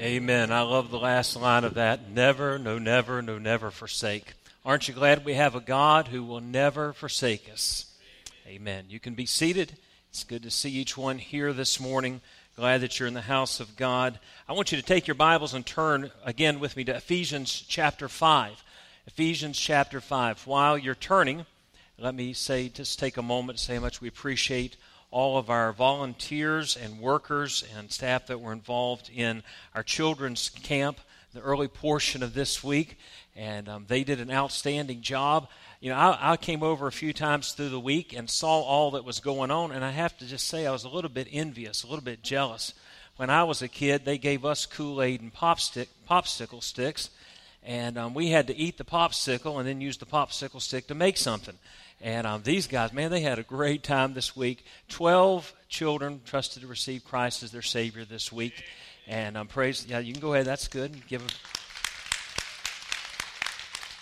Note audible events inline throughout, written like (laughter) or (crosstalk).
Amen. I love the last line of that. Never, no, never, no, never forsake. Aren't you glad we have a God who will never forsake us? Amen. You can be seated. It's good to see each one here this morning. Glad that you're in the house of God. I want you to take your Bibles and turn again with me to Ephesians chapter 5. Ephesians chapter 5. While you're turning, let me say, just take a moment to say how much we appreciate all of our volunteers and workers and staff that were involved in our children's camp the early portion of this week, and um, they did an outstanding job. You know, I, I, came over a few times through the week and saw all that was going on, and I have to just say I was a little bit envious, a little bit jealous. When I was a kid, they gave us Kool Aid and popstick, popsicle sticks, and um, we had to eat the popsicle and then use the popsicle stick to make something. And um, these guys, man, they had a great time this week. Twelve children trusted to receive Christ as their Savior this week. And I'm um, praise. Yeah, you can go ahead. That's good. Give them.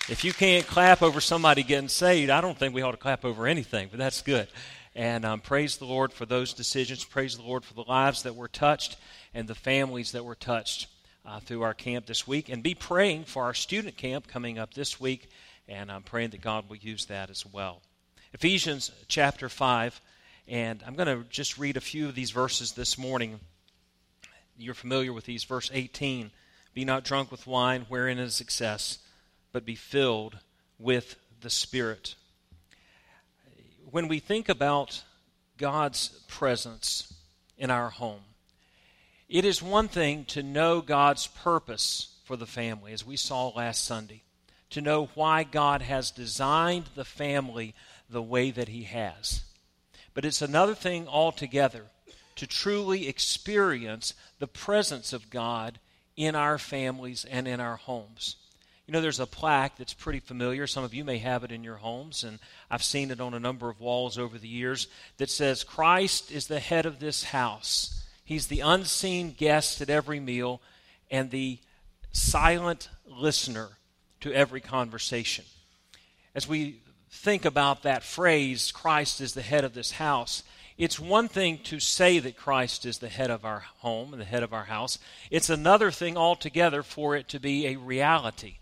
If you can't clap over somebody getting saved, I don't think we ought to clap over anything. But that's good. And um, praise the Lord for those decisions. Praise the Lord for the lives that were touched and the families that were touched uh, through our camp this week. And be praying for our student camp coming up this week. And I'm praying that God will use that as well. Ephesians chapter 5, and I'm going to just read a few of these verses this morning. You're familiar with these. Verse 18 Be not drunk with wine, wherein is excess, but be filled with the Spirit. When we think about God's presence in our home, it is one thing to know God's purpose for the family, as we saw last Sunday, to know why God has designed the family the way that He has. But it's another thing altogether to truly experience the presence of God in our families and in our homes. You know, there's a plaque that's pretty familiar. Some of you may have it in your homes, and I've seen it on a number of walls over the years that says, Christ is the head of this house. He's the unseen guest at every meal and the silent listener to every conversation. As we think about that phrase, Christ is the head of this house, it's one thing to say that Christ is the head of our home and the head of our house. It's another thing altogether for it to be a reality.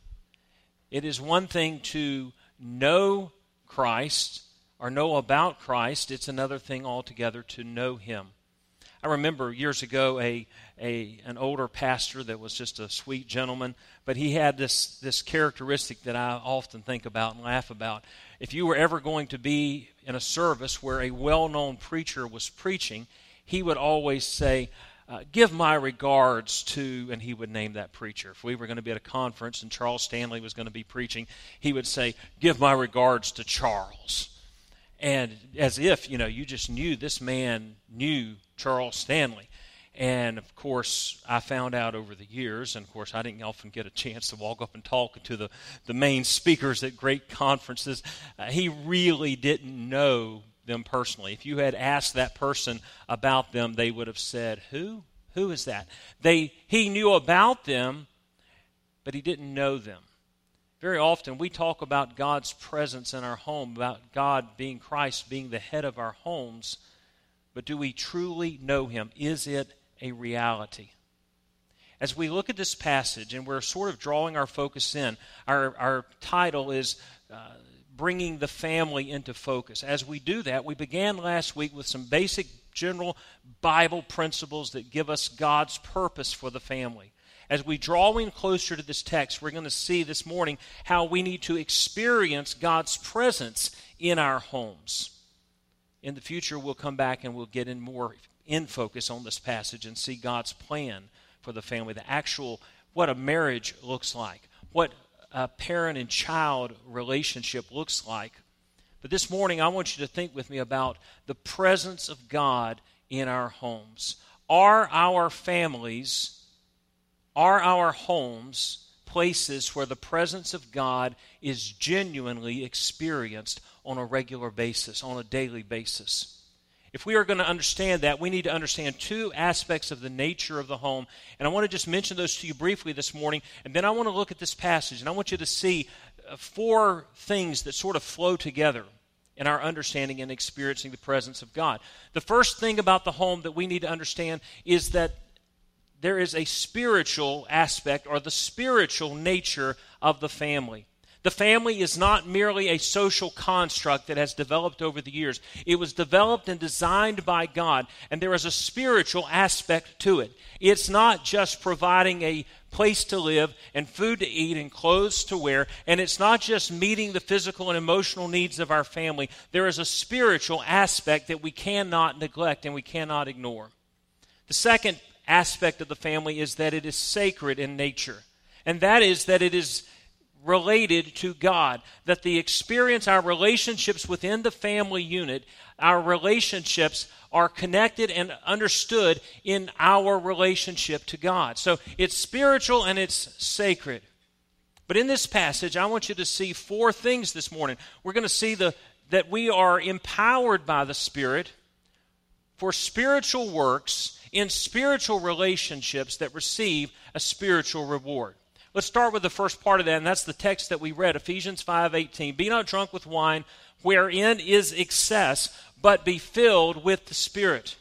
It is one thing to know Christ or know about Christ, it's another thing altogether to know Him. I remember years ago a, a an older pastor that was just a sweet gentleman, but he had this this characteristic that I often think about and laugh about if you were ever going to be in a service where a well known preacher was preaching, he would always say, uh, Give my regards to, and he would name that preacher. If we were going to be at a conference and Charles Stanley was going to be preaching, he would say, Give my regards to Charles. And as if, you know, you just knew this man knew Charles Stanley. And of course, I found out over the years, and of course, I didn't often get a chance to walk up and talk to the, the main speakers at great conferences. Uh, he really didn't know them personally. If you had asked that person about them, they would have said, Who? Who is that? They, he knew about them, but he didn't know them. Very often we talk about God's presence in our home, about God being Christ, being the head of our homes, but do we truly know Him? Is it a reality. As we look at this passage and we're sort of drawing our focus in, our, our title is uh, Bringing the Family into Focus. As we do that, we began last week with some basic general Bible principles that give us God's purpose for the family. As we draw in closer to this text, we're going to see this morning how we need to experience God's presence in our homes. In the future, we'll come back and we'll get in more in focus on this passage and see God's plan for the family, the actual, what a marriage looks like, what a parent and child relationship looks like. But this morning, I want you to think with me about the presence of God in our homes. Are our families, are our homes places where the presence of God is genuinely experienced on a regular basis, on a daily basis? If we are going to understand that, we need to understand two aspects of the nature of the home. And I want to just mention those to you briefly this morning. And then I want to look at this passage. And I want you to see uh, four things that sort of flow together in our understanding and experiencing the presence of God. The first thing about the home that we need to understand is that there is a spiritual aspect or the spiritual nature of the family. The family is not merely a social construct that has developed over the years. It was developed and designed by God, and there is a spiritual aspect to it. It's not just providing a place to live and food to eat and clothes to wear, and it's not just meeting the physical and emotional needs of our family. There is a spiritual aspect that we cannot neglect and we cannot ignore. The second aspect of the family is that it is sacred in nature, and that is that it is related to God. That the experience, our relationships within the family unit, our relationships are connected and understood in our relationship to God. So it's spiritual and it's sacred. But in this passage, I want you to see four things this morning. We're going to see the, that we are empowered by the Spirit for spiritual works in spiritual relationships that receive a spiritual reward. Let's start with the first part of that, and that's the text that we read, Ephesians 5:18. Be not drunk with wine, wherein is excess, but be filled with the Spirit.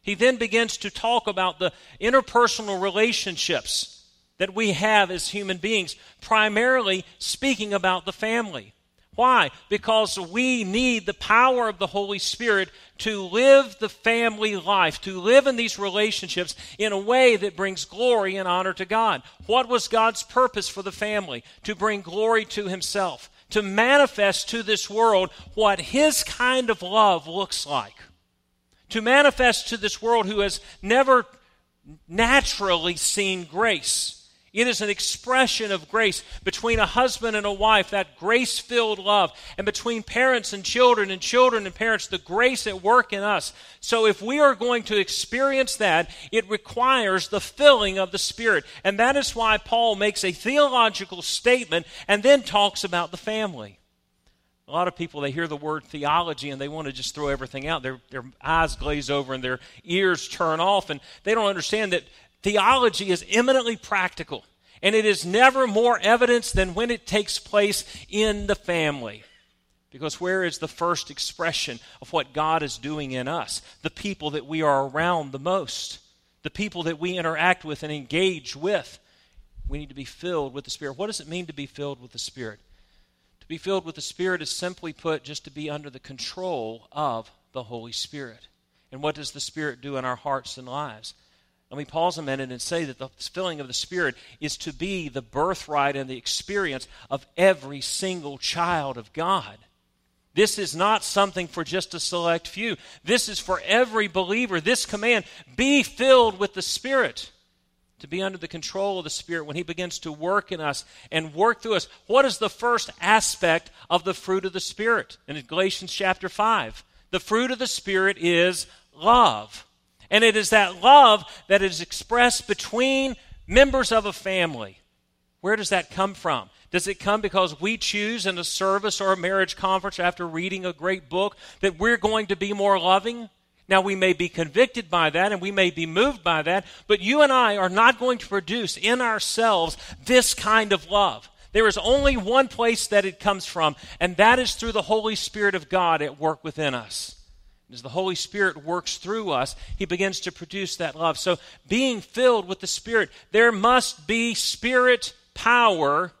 He then begins to talk about the interpersonal relationships that we have as human beings, primarily speaking about the family. Why? Because we need the power of the Holy Spirit to live the family life, to live in these relationships in a way that brings glory and honor to God. What was God's purpose for the family? To bring glory to Himself, to manifest to this world what His kind of love looks like, to manifest to this world who has never naturally seen grace it is an expression of grace between a husband and a wife, that grace filled love, and between parents and children and children and parents, the grace at work in us. So, if we are going to experience that, it requires the filling of the Spirit. And that is why Paul makes a theological statement and then talks about the family. A lot of people, they hear the word theology and they want to just throw everything out. Their, their eyes glaze over and their ears turn off, and they don't understand that Theology is eminently practical, and it is never more evidence than when it takes place in the family. Because where is the first expression of what God is doing in us? The people that we are around the most, the people that we interact with and engage with. We need to be filled with the Spirit. What does it mean to be filled with the Spirit? To be filled with the Spirit is simply put just to be under the control of the Holy Spirit. And what does the Spirit do in our hearts and lives? Let me pause a minute and say that the filling of the Spirit is to be the birthright and the experience of every single child of God. This is not something for just a select few. This is for every believer. This command be filled with the Spirit. To be under the control of the Spirit when He begins to work in us and work through us. What is the first aspect of the fruit of the Spirit? In Galatians chapter 5, the fruit of the Spirit is love. And it is that love that is expressed between members of a family. Where does that come from? Does it come because we choose in a service or a marriage conference after reading a great book that we're going to be more loving? Now, we may be convicted by that and we may be moved by that, but you and I are not going to produce in ourselves this kind of love. There is only one place that it comes from, and that is through the Holy Spirit of God at work within us. As the Holy Spirit works through us, He begins to produce that love. So, being filled with the Spirit, there must be Spirit power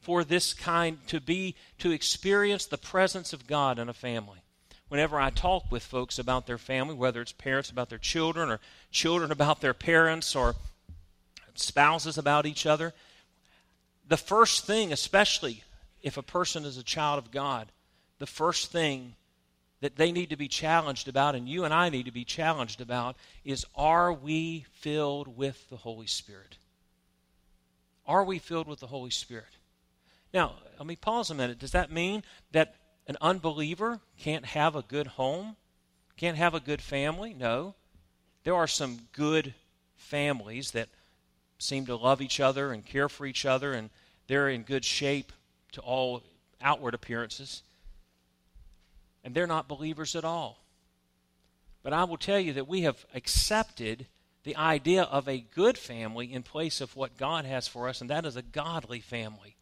for this kind to be, to experience the presence of God in a family. Whenever I talk with folks about their family, whether it's parents about their children or children about their parents or spouses about each other, the first thing, especially if a person is a child of God, the first thing that they need to be challenged about, and you and I need to be challenged about, is are we filled with the Holy Spirit? Are we filled with the Holy Spirit? Now, let me pause a minute. Does that mean that an unbeliever can't have a good home? Can't have a good family? No. There are some good families that seem to love each other and care for each other, and they're in good shape to all outward appearances and they're not believers at all. But I will tell you that we have accepted the idea of a good family in place of what God has for us, and that is a godly family.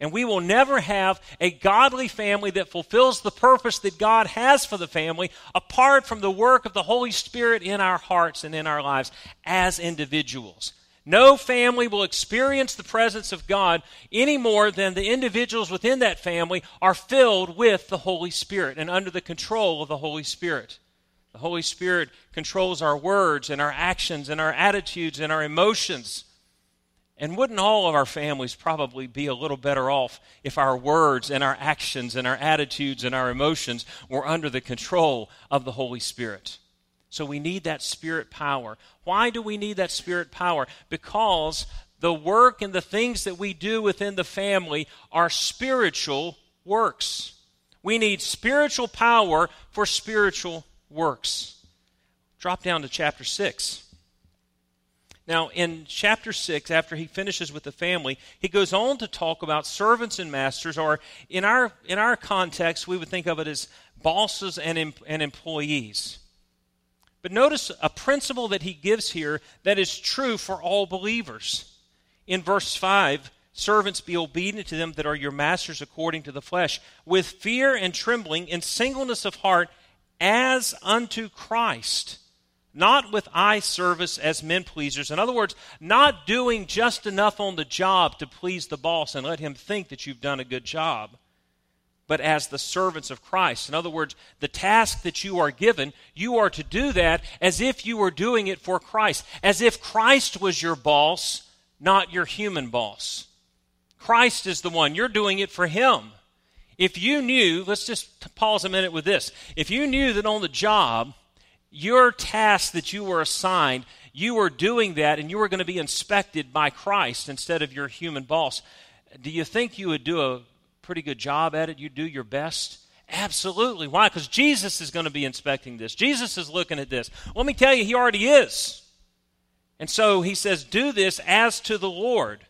And we will never have a godly family that fulfills the purpose that God has for the family apart from the work of the Holy Spirit in our hearts and in our lives as individuals. No family will experience the presence of God any more than the individuals within that family are filled with the Holy Spirit and under the control of the Holy Spirit. The Holy Spirit controls our words and our actions and our attitudes and our emotions. And wouldn't all of our families probably be a little better off if our words and our actions and our attitudes and our emotions were under the control of the Holy Spirit? So we need that spirit power. Why do we need that spirit power? Because the work and the things that we do within the family are spiritual works. We need spiritual power for spiritual works. Drop down to chapter 6. Now, in chapter 6, after he finishes with the family, he goes on to talk about servants and masters, or in our, in our context, we would think of it as bosses and, and employees. But notice a principle that he gives here that is true for all believers. In verse 5, servants be obedient to them that are your masters according to the flesh, with fear and trembling, in singleness of heart, as unto Christ not with eye service as men pleasers. In other words, not doing just enough on the job to please the boss and let him think that you've done a good job, but as the servants of Christ. In other words, the task that you are given, you are to do that as if you were doing it for Christ, as if Christ was your boss, not your human boss. Christ is the one, you're doing it for him. If you knew, let's just pause a minute with this. If you knew that on the job, your task that you were assigned, you were doing that and you were going to be inspected by Christ instead of your human boss. Do you think you would do a pretty good job at it? You do your best? Absolutely. Why? Because Jesus is going to be inspecting this. Jesus is looking at this. Let me tell you, he already is. And so he says, Do this as to the Lord,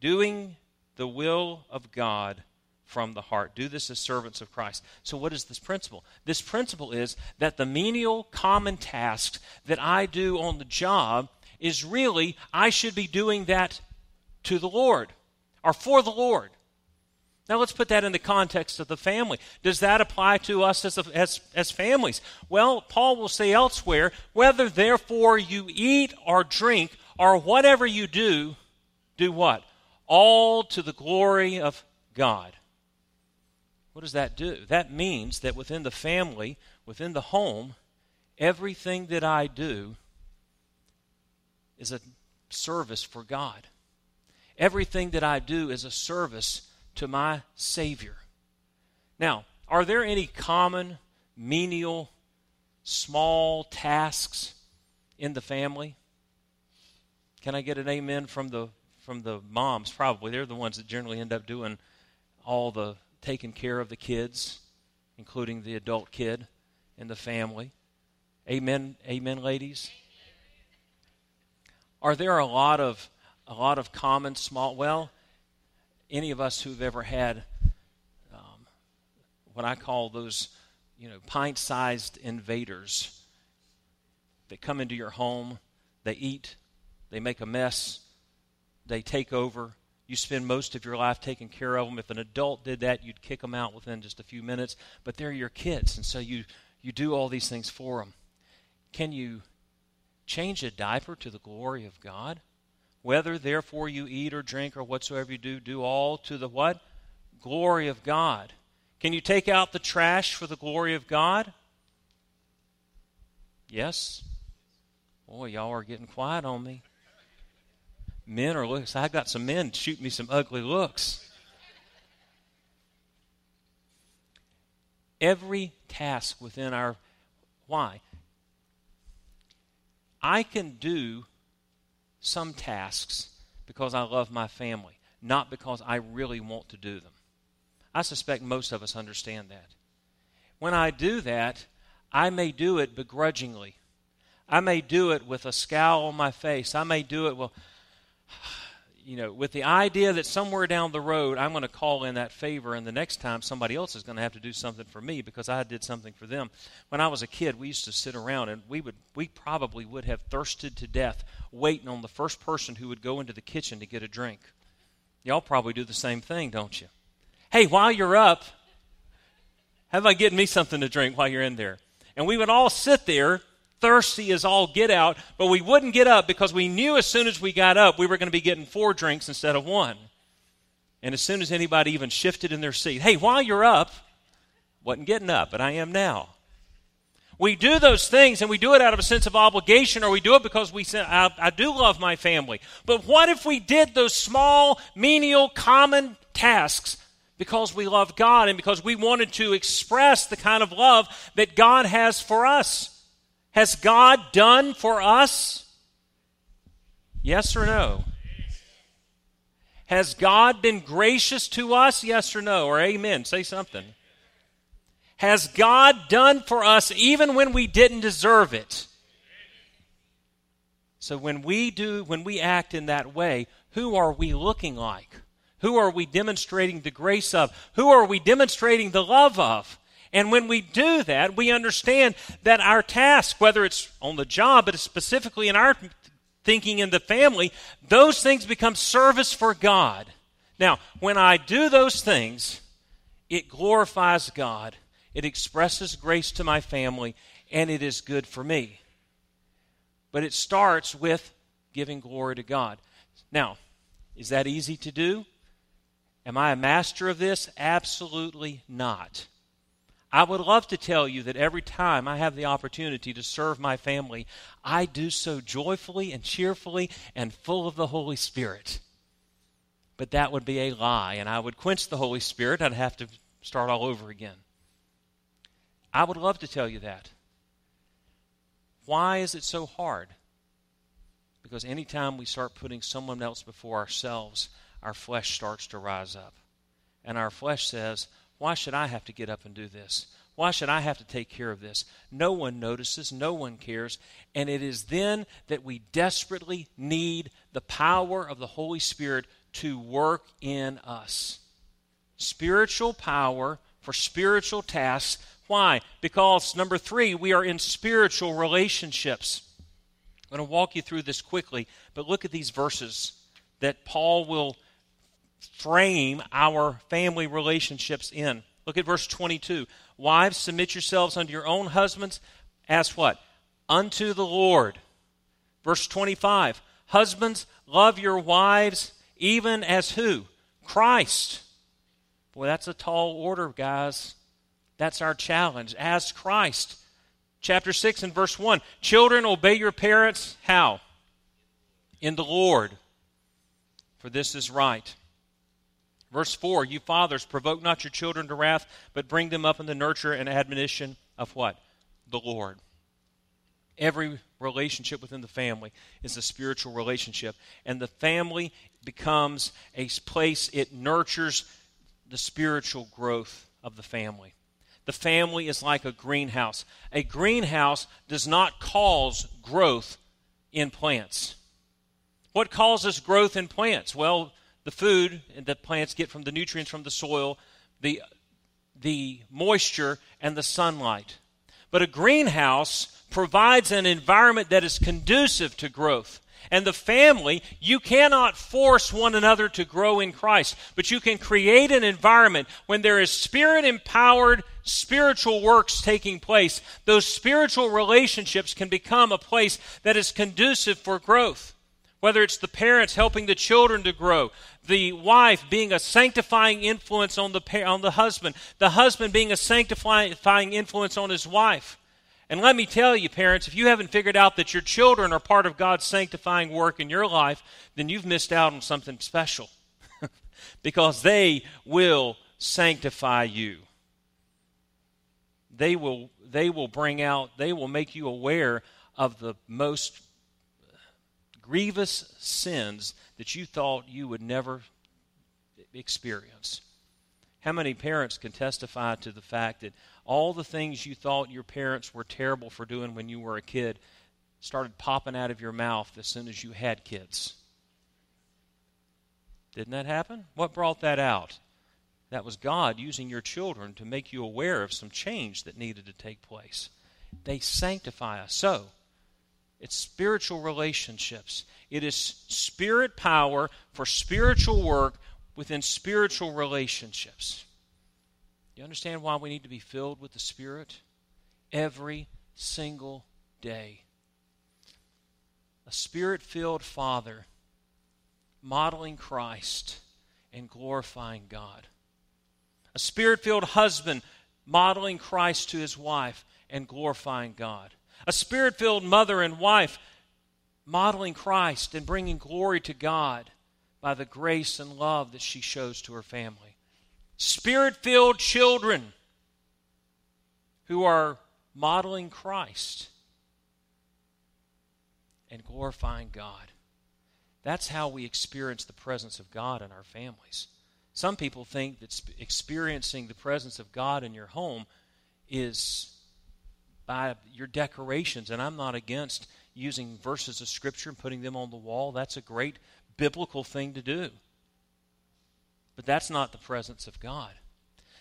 doing the will of God from the heart. Do this as servants of Christ. So, what is this principle? This principle is that the menial, common tasks that I do on the job is really, I should be doing that to the Lord or for the Lord. Now, let's put that in the context of the family. Does that apply to us as, a, as, as families? Well, Paul will say elsewhere whether therefore you eat or drink or whatever you do, do what? All to the glory of God. What does that do? That means that within the family, within the home, everything that I do is a service for God. Everything that I do is a service to my Savior. Now, are there any common, menial, small tasks in the family? Can I get an amen from the from the moms? Probably they're the ones that generally end up doing all the taking care of the kids, including the adult kid in the family. Amen, amen, ladies. Are there a lot of a lot of common small? Well, any of us who've ever had um, what I call those, you know, pint-sized invaders that come into your home, they eat, they make a mess, they take over, you spend most of your life taking care of them. If an adult did that, you'd kick them out within just a few minutes. But they're your kids, and so you, you do all these things for them. Can you change a diaper to the glory of God? Whether, therefore, you eat or drink or whatsoever you do, do all to the what? Glory of God. Can you take out the trash for the glory of God? Yes? Boy, y'all are getting quiet on me men are looks. I got some men shooting me some ugly looks. Every task within our why? I can do some tasks because I love my family, not because I really want to do them. I suspect most of us understand that. When I do that, I may do it begrudgingly. I may do it with a scowl on my face. I may do it, well, you know, with the idea that somewhere down the road I'm going to call in that favor, and the next time somebody else is going to have to do something for me because I did something for them. When I was a kid, we used to sit around and we would, we probably would have thirsted to death waiting on the first person who would go into the kitchen to get a drink. Y'all probably do the same thing, don't you? Hey, while you're up, how about getting me something to drink while you're in there? And we would all sit there, thirsty as all get out, but we wouldn't get up because we knew as soon as we got up we were going to be getting four drinks instead of one. And as soon as anybody even shifted in their seat, hey, while you're up, wasn't getting up, but I am now. We do those things and we do it out of a sense of obligation or we do it because we say, I, I do love my family. But what if we did those small, menial, common tasks because we love God and because we wanted to express the kind of love that God has for us? Has God done for us? Yes or no? Has God been gracious to us? Yes or no? Or amen. Say something has God done for us even when we didn't deserve it? So when we do, when we act in that way, who are we looking like? Who are we demonstrating the grace of? Who are we demonstrating the love of? And when we do that, we understand that our task, whether it's on the job, but specifically in our thinking in the family, those things become service for God. Now, when I do those things, it glorifies God it expresses grace to my family, and it is good for me. But it starts with giving glory to God. Now, is that easy to do? Am I a master of this? Absolutely not. I would love to tell you that every time I have the opportunity to serve my family, I do so joyfully and cheerfully and full of the Holy Spirit. But that would be a lie, and I would quench the Holy Spirit. I'd have to start all over again. I would love to tell you that. Why is it so hard? Because anytime we start putting someone else before ourselves, our flesh starts to rise up. And our flesh says, Why should I have to get up and do this? Why should I have to take care of this? No one notices, no one cares. And it is then that we desperately need the power of the Holy Spirit to work in us. Spiritual power for spiritual tasks why? Because, number three, we are in spiritual relationships. I'm going to walk you through this quickly, but look at these verses that Paul will frame our family relationships in. Look at verse 22. Wives, submit yourselves unto your own husbands as what? Unto the Lord. Verse 25. Husbands, love your wives even as who? Christ. Boy, that's a tall order, guys. That's our challenge as Christ. Chapter 6 and verse 1 Children, obey your parents. How? In the Lord, for this is right. Verse 4 You fathers, provoke not your children to wrath, but bring them up in the nurture and admonition of what? The Lord. Every relationship within the family is a spiritual relationship. And the family becomes a place, it nurtures the spiritual growth of the family. The family is like a greenhouse. A greenhouse does not cause growth in plants. What causes growth in plants? Well, the food that plants get from the nutrients from the soil, the, the moisture, and the sunlight. But a greenhouse provides an environment that is conducive to growth. And the family, you cannot force one another to grow in Christ, but you can create an environment when there is spirit empowered spiritual works taking place, those spiritual relationships can become a place that is conducive for growth. Whether it's the parents helping the children to grow, the wife being a sanctifying influence on the, on the husband, the husband being a sanctifying influence on his wife. And let me tell you, parents, if you haven't figured out that your children are part of God's sanctifying work in your life, then you've missed out on something special. (laughs) because they will sanctify you they will they will bring out they will make you aware of the most grievous sins that you thought you would never experience. How many parents can testify to the fact that all the things you thought your parents were terrible for doing when you were a kid started popping out of your mouth as soon as you had kids? Didn't that happen? What brought that out? That was God using your children to make you aware of some change that needed to take place. They sanctify us. So, it's spiritual relationships. It is spirit power for spiritual work within spiritual relationships. You understand why we need to be filled with the Spirit? Every single day. A spirit filled father modeling Christ and glorifying God. A spirit filled husband modeling Christ to his wife and glorifying God. A spirit filled mother and wife modeling Christ and bringing glory to God by the grace and love that she shows to her family. Spirit filled children who are modeling Christ and glorifying God. That's how we experience the presence of God in our families. Some people think that experiencing the presence of God in your home is by your decorations, and I'm not against using verses of Scripture and putting them on the wall. That's a great biblical thing to do. But that's not the presence of God.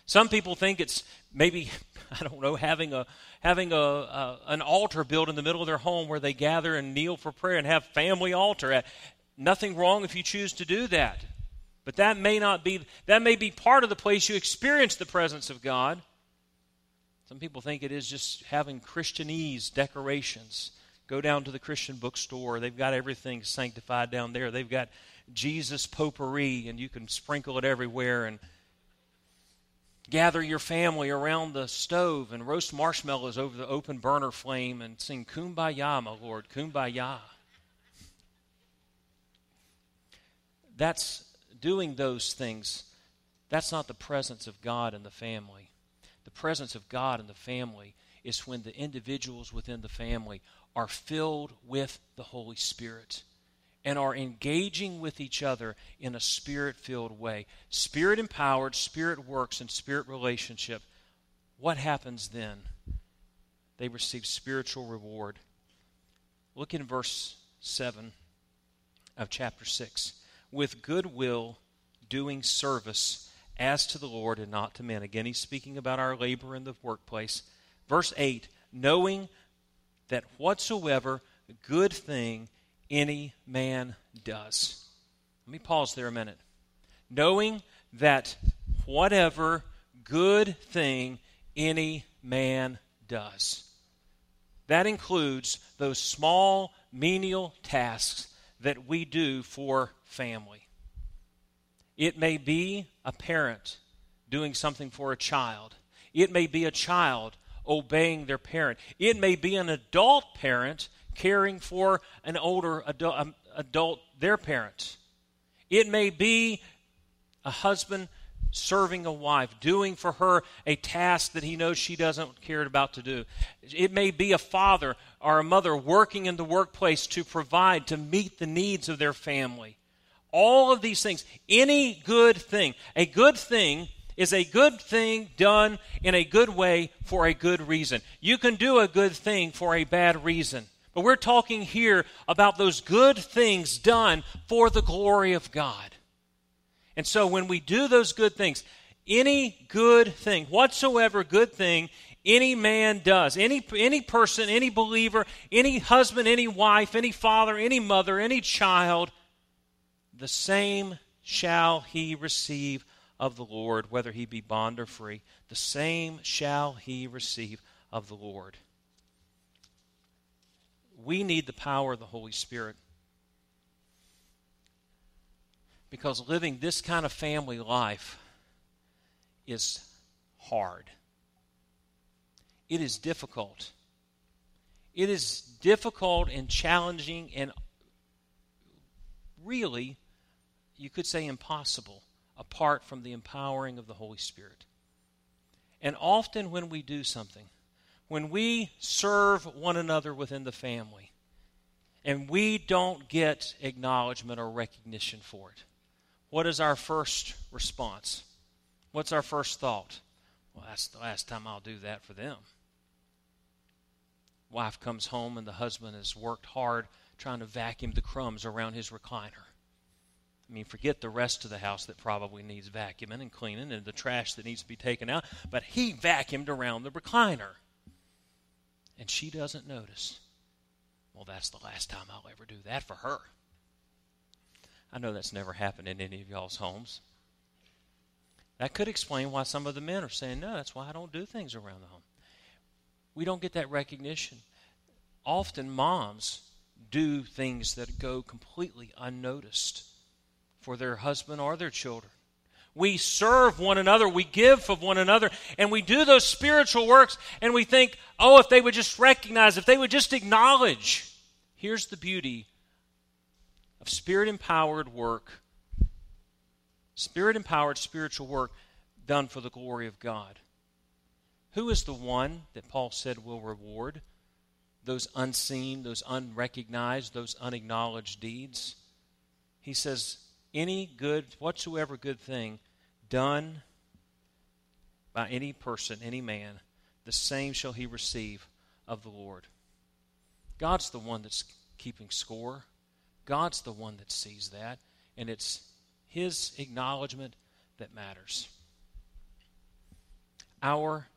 Some people think it's maybe (laughs) I don't know having a having a, a, an altar built in the middle of their home where they gather and kneel for prayer and have family altar. Nothing wrong if you choose to do that. But that may not be that may be part of the place you experience the presence of God. Some people think it is just having Christianese decorations. Go down to the Christian bookstore. They've got everything sanctified down there. They've got Jesus potpourri, and you can sprinkle it everywhere and gather your family around the stove and roast marshmallows over the open burner flame and sing Kumbaya, my Lord, Kumbaya. That's doing those things. That's not the presence of God in the family. Presence of God in the family is when the individuals within the family are filled with the Holy Spirit and are engaging with each other in a spirit filled way. Spirit empowered, spirit works, and spirit relationship. What happens then? They receive spiritual reward. Look in verse 7 of chapter 6. With goodwill, doing service as to the Lord and not to men. Again, he's speaking about our labor in the workplace. Verse 8 knowing that whatsoever good thing any man does. Let me pause there a minute. Knowing that whatever good thing any man does. That includes those small, menial tasks that we do for family. It may be a parent doing something for a child, it may be a child obeying their parent, it may be an adult parent caring for an older adult, um, adult their parent. It may be a husband serving a wife, doing for her a task that he knows she doesn't care about to do. It may be a father or a mother working in the workplace to provide, to meet the needs of their family. All of these things, any good thing, a good thing is a good thing done in a good way for a good reason. You can do a good thing for a bad reason. But we're talking here about those good things done for the glory of God. And so when we do those good things, any good thing, whatsoever good thing any man does, any, any person, any believer, any husband, any wife, any father, any mother, any child, the same shall he receive of the Lord, whether he be bond or free. The same shall he receive of the Lord we need the power of the Holy Spirit. Because living this kind of family life is hard. It is difficult. It is difficult and challenging and really, you could say impossible apart from the empowering of the Holy Spirit. And often when we do something, when we serve one another within the family and we don't get acknowledgement or recognition for it, what is our first response? What's our first thought? Well, that's the last time I'll do that for them. Wife comes home and the husband has worked hard trying to vacuum the crumbs around his recliner. I mean, forget the rest of the house that probably needs vacuuming and cleaning and the trash that needs to be taken out, but he vacuumed around the recliner and she doesn't notice, well, that's the last time I'll ever do that for her. I know that's never happened in any of y'all's homes. That could explain why some of the men are saying, no, that's why I don't do things around the home. We don't get that recognition. Often moms do things that go completely unnoticed for their husband or their children. We serve one another, we give of one another, and we do those spiritual works, and we think, oh, if they would just recognize, if they would just acknowledge. Here's the beauty of spirit empowered work, spirit empowered spiritual work done for the glory of God. Who is the one that Paul said will reward those unseen, those unrecognized, those unacknowledged deeds? He says, any good, whatsoever good thing done by any person, any man, the same shall he receive of the Lord. God's the one that's keeping score. God's the one that sees that, and it's his acknowledgement that matters. Our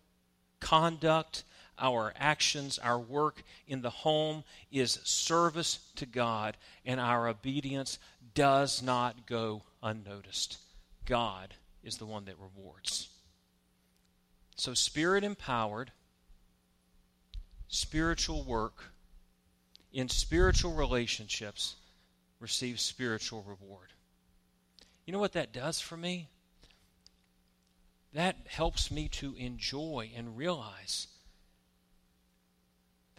conduct, our actions, our work in the home is service to God, and our obedience does not go unnoticed. God is the one that rewards. So, spirit empowered, spiritual work in spiritual relationships receives spiritual reward. You know what that does for me? That helps me to enjoy and realize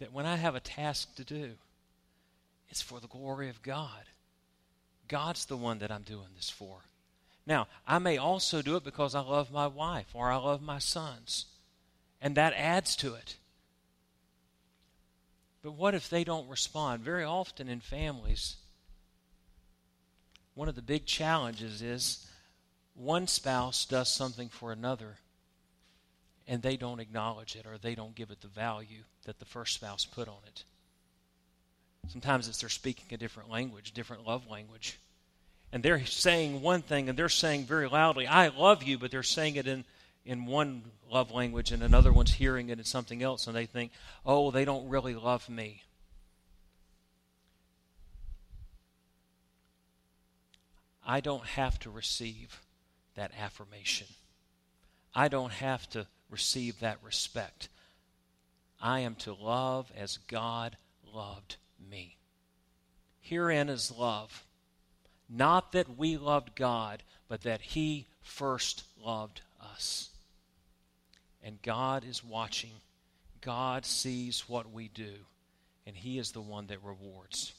that when I have a task to do, it's for the glory of God. God's the one that I'm doing this for. Now, I may also do it because I love my wife or I love my sons, and that adds to it. But what if they don't respond? Very often in families, one of the big challenges is one spouse does something for another and they don't acknowledge it or they don't give it the value that the first spouse put on it. Sometimes it's they're speaking a different language, different love language. And they're saying one thing and they're saying very loudly, I love you, but they're saying it in, in one love language and another one's hearing it in something else and they think, oh, they don't really love me. I don't have to receive that affirmation. I don't have to receive that respect. I am to love as God loved me. Herein is love. Not that we loved God, but that He first loved us. And God is watching. God sees what we do, and He is the one that rewards.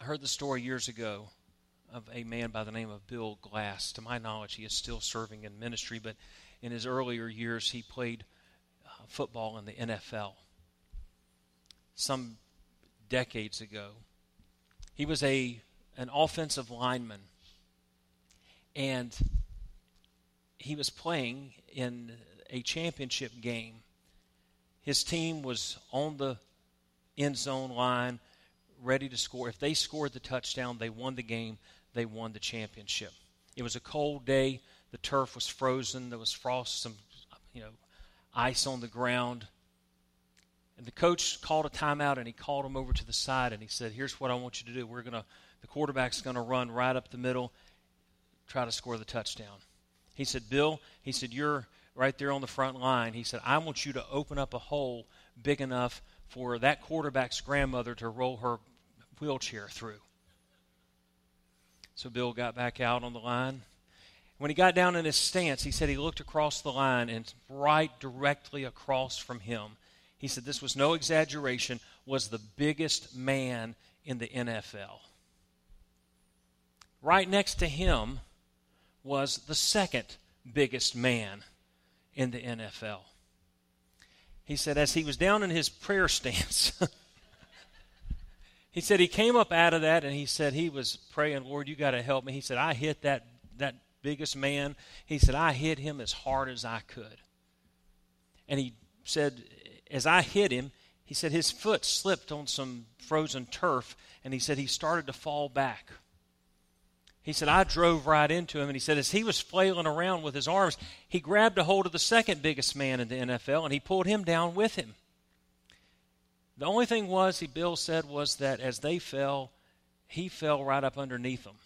I heard the story years ago of a man by the name of Bill Glass. To my knowledge, he is still serving in ministry, but in his earlier years, he played uh, football in the NFL. Some decades ago, he was a an offensive lineman, and he was playing in a championship game. His team was on the end zone line, ready to score. If they scored the touchdown, they won the game they won the championship. It was a cold day. The turf was frozen. There was frost, some, you know, ice on the ground. And the coach called a timeout and he called him over to the side and he said, Here's what I want you to do. We're to, the quarterback's to run right up the middle, try to score the touchdown. He said, Bill, he said, You're right there on the front line. He said, I want you to open up a hole big enough for that quarterback's grandmother to roll her wheelchair through. So Bill got back out on the line. When he got down in his stance, he said he looked across the line and right directly across from him, he said this was no exaggeration, was the biggest man in the NFL. Right next to him was the second biggest man in the NFL. He said, as he was down in his prayer stance, (laughs) He said he came up out of that and he said he was praying, Lord, you got to help me. He said, I hit that, that biggest man. He said, I hit him as hard as I could. And he said, as I hit him, he said his foot slipped on some frozen turf and he said he started to fall back. He said, I drove right into him. And he said, as he was flailing around with his arms, he grabbed a hold of the second biggest man in the NFL and he pulled him down with him. The only thing was, he Bill said, was that as they fell, he fell right up underneath them.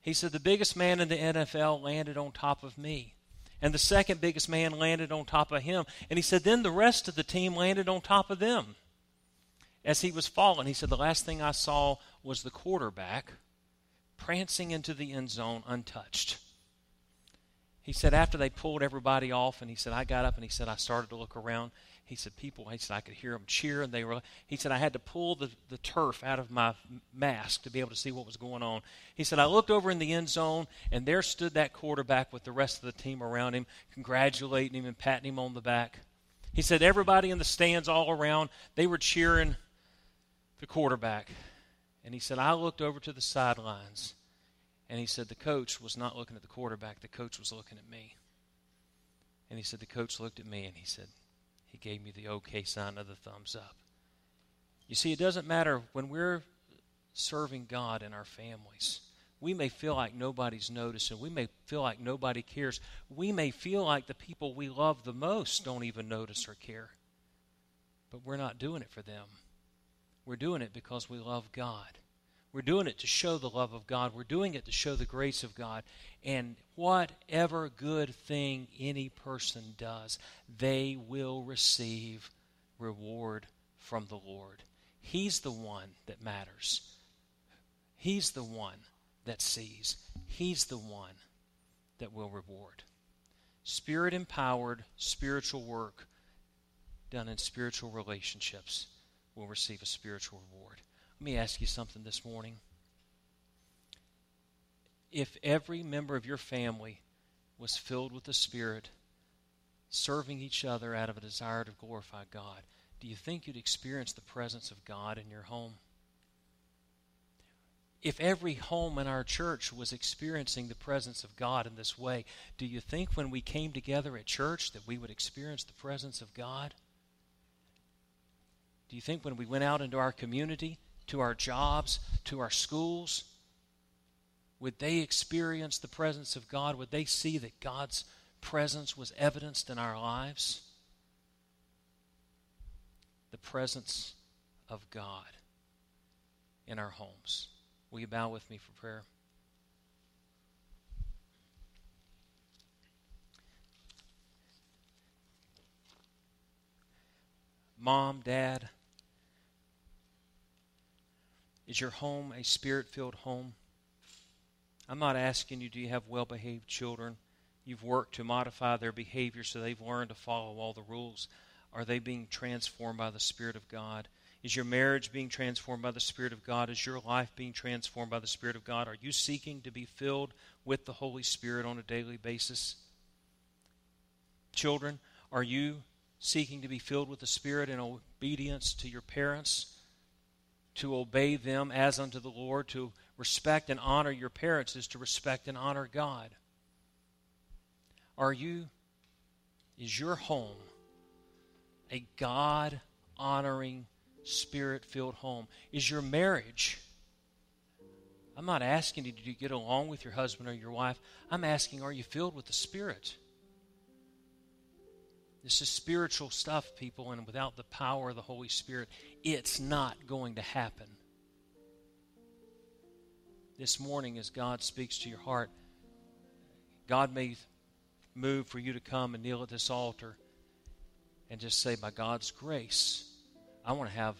He said, The biggest man in the NFL landed on top of me. And the second biggest man landed on top of him. And he said, Then the rest of the team landed on top of them. As he was falling, he said, The last thing I saw was the quarterback prancing into the end zone untouched. He said, After they pulled everybody off, and he said, I got up and he said, I started to look around. He said, people, he said, I could hear them cheer, and they were, he said, I had to pull the, the turf out of my mask to be able to see what was going on. He said, I looked over in the end zone, and there stood that quarterback with the rest of the team around him, congratulating him and patting him on the back. He said, everybody in the stands all around, they were cheering the quarterback. And he said, I looked over to the sidelines, and he said, the coach was not looking at the quarterback, the coach was looking at me. And he said, the coach looked at me, and he said, he gave me the okay sign of the thumbs up. You see, it doesn't matter when we're serving God in our families. We may feel like nobody's noticing. We may feel like nobody cares. We may feel like the people we love the most don't even notice or care. But we're not doing it for them. We're doing it because we love God. We're doing it to show the love of God. We're doing it to show the grace of God. And whatever good thing any person does, they will receive reward from the Lord. He's the one that matters. He's the one that sees. He's the one that will reward. Spirit empowered spiritual work done in spiritual relationships will receive a spiritual reward. Let me ask you something this morning. If every member of your family was filled with the Spirit, serving each other out of a desire to glorify God, do you think you'd experience the presence of God in your home? If every home in our church was experiencing the presence of God in this way, do you think when we came together at church that we would experience the presence of God? Do you think when we went out into our community to our jobs, to our schools? Would they experience the presence of God? Would they see that God's presence was evidenced in our lives? The presence of God in our homes. Will you bow with me for prayer? Mom, Dad, is your home a spirit filled home? I'm not asking you, do you have well behaved children? You've worked to modify their behavior so they've learned to follow all the rules. Are they being transformed by the Spirit of God? Is your marriage being transformed by the Spirit of God? Is your life being transformed by the Spirit of God? Are you seeking to be filled with the Holy Spirit on a daily basis? Children, are you seeking to be filled with the Spirit in obedience to your parents? To obey them as unto the Lord, to respect and honor your parents is to respect and honor God. Are you, is your home a God honoring, spirit filled home? Is your marriage, I'm not asking you to get along with your husband or your wife, I'm asking, are you filled with the Spirit? This is spiritual stuff, people, and without the power of the Holy Spirit, it's not going to happen. This morning, as God speaks to your heart, God may move for you to come and kneel at this altar and just say, By God's grace, I want to have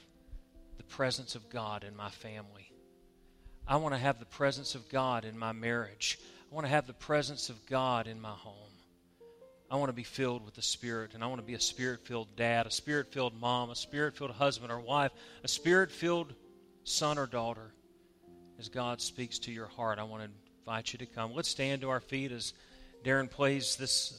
the presence of God in my family. I want to have the presence of God in my marriage. I want to have the presence of God in my home. I want to be filled with the Spirit, and I want to be a Spirit filled dad, a Spirit filled mom, a Spirit filled husband or wife, a Spirit filled son or daughter. As God speaks to your heart, I want to invite you to come. Let's stand to our feet as Darren plays this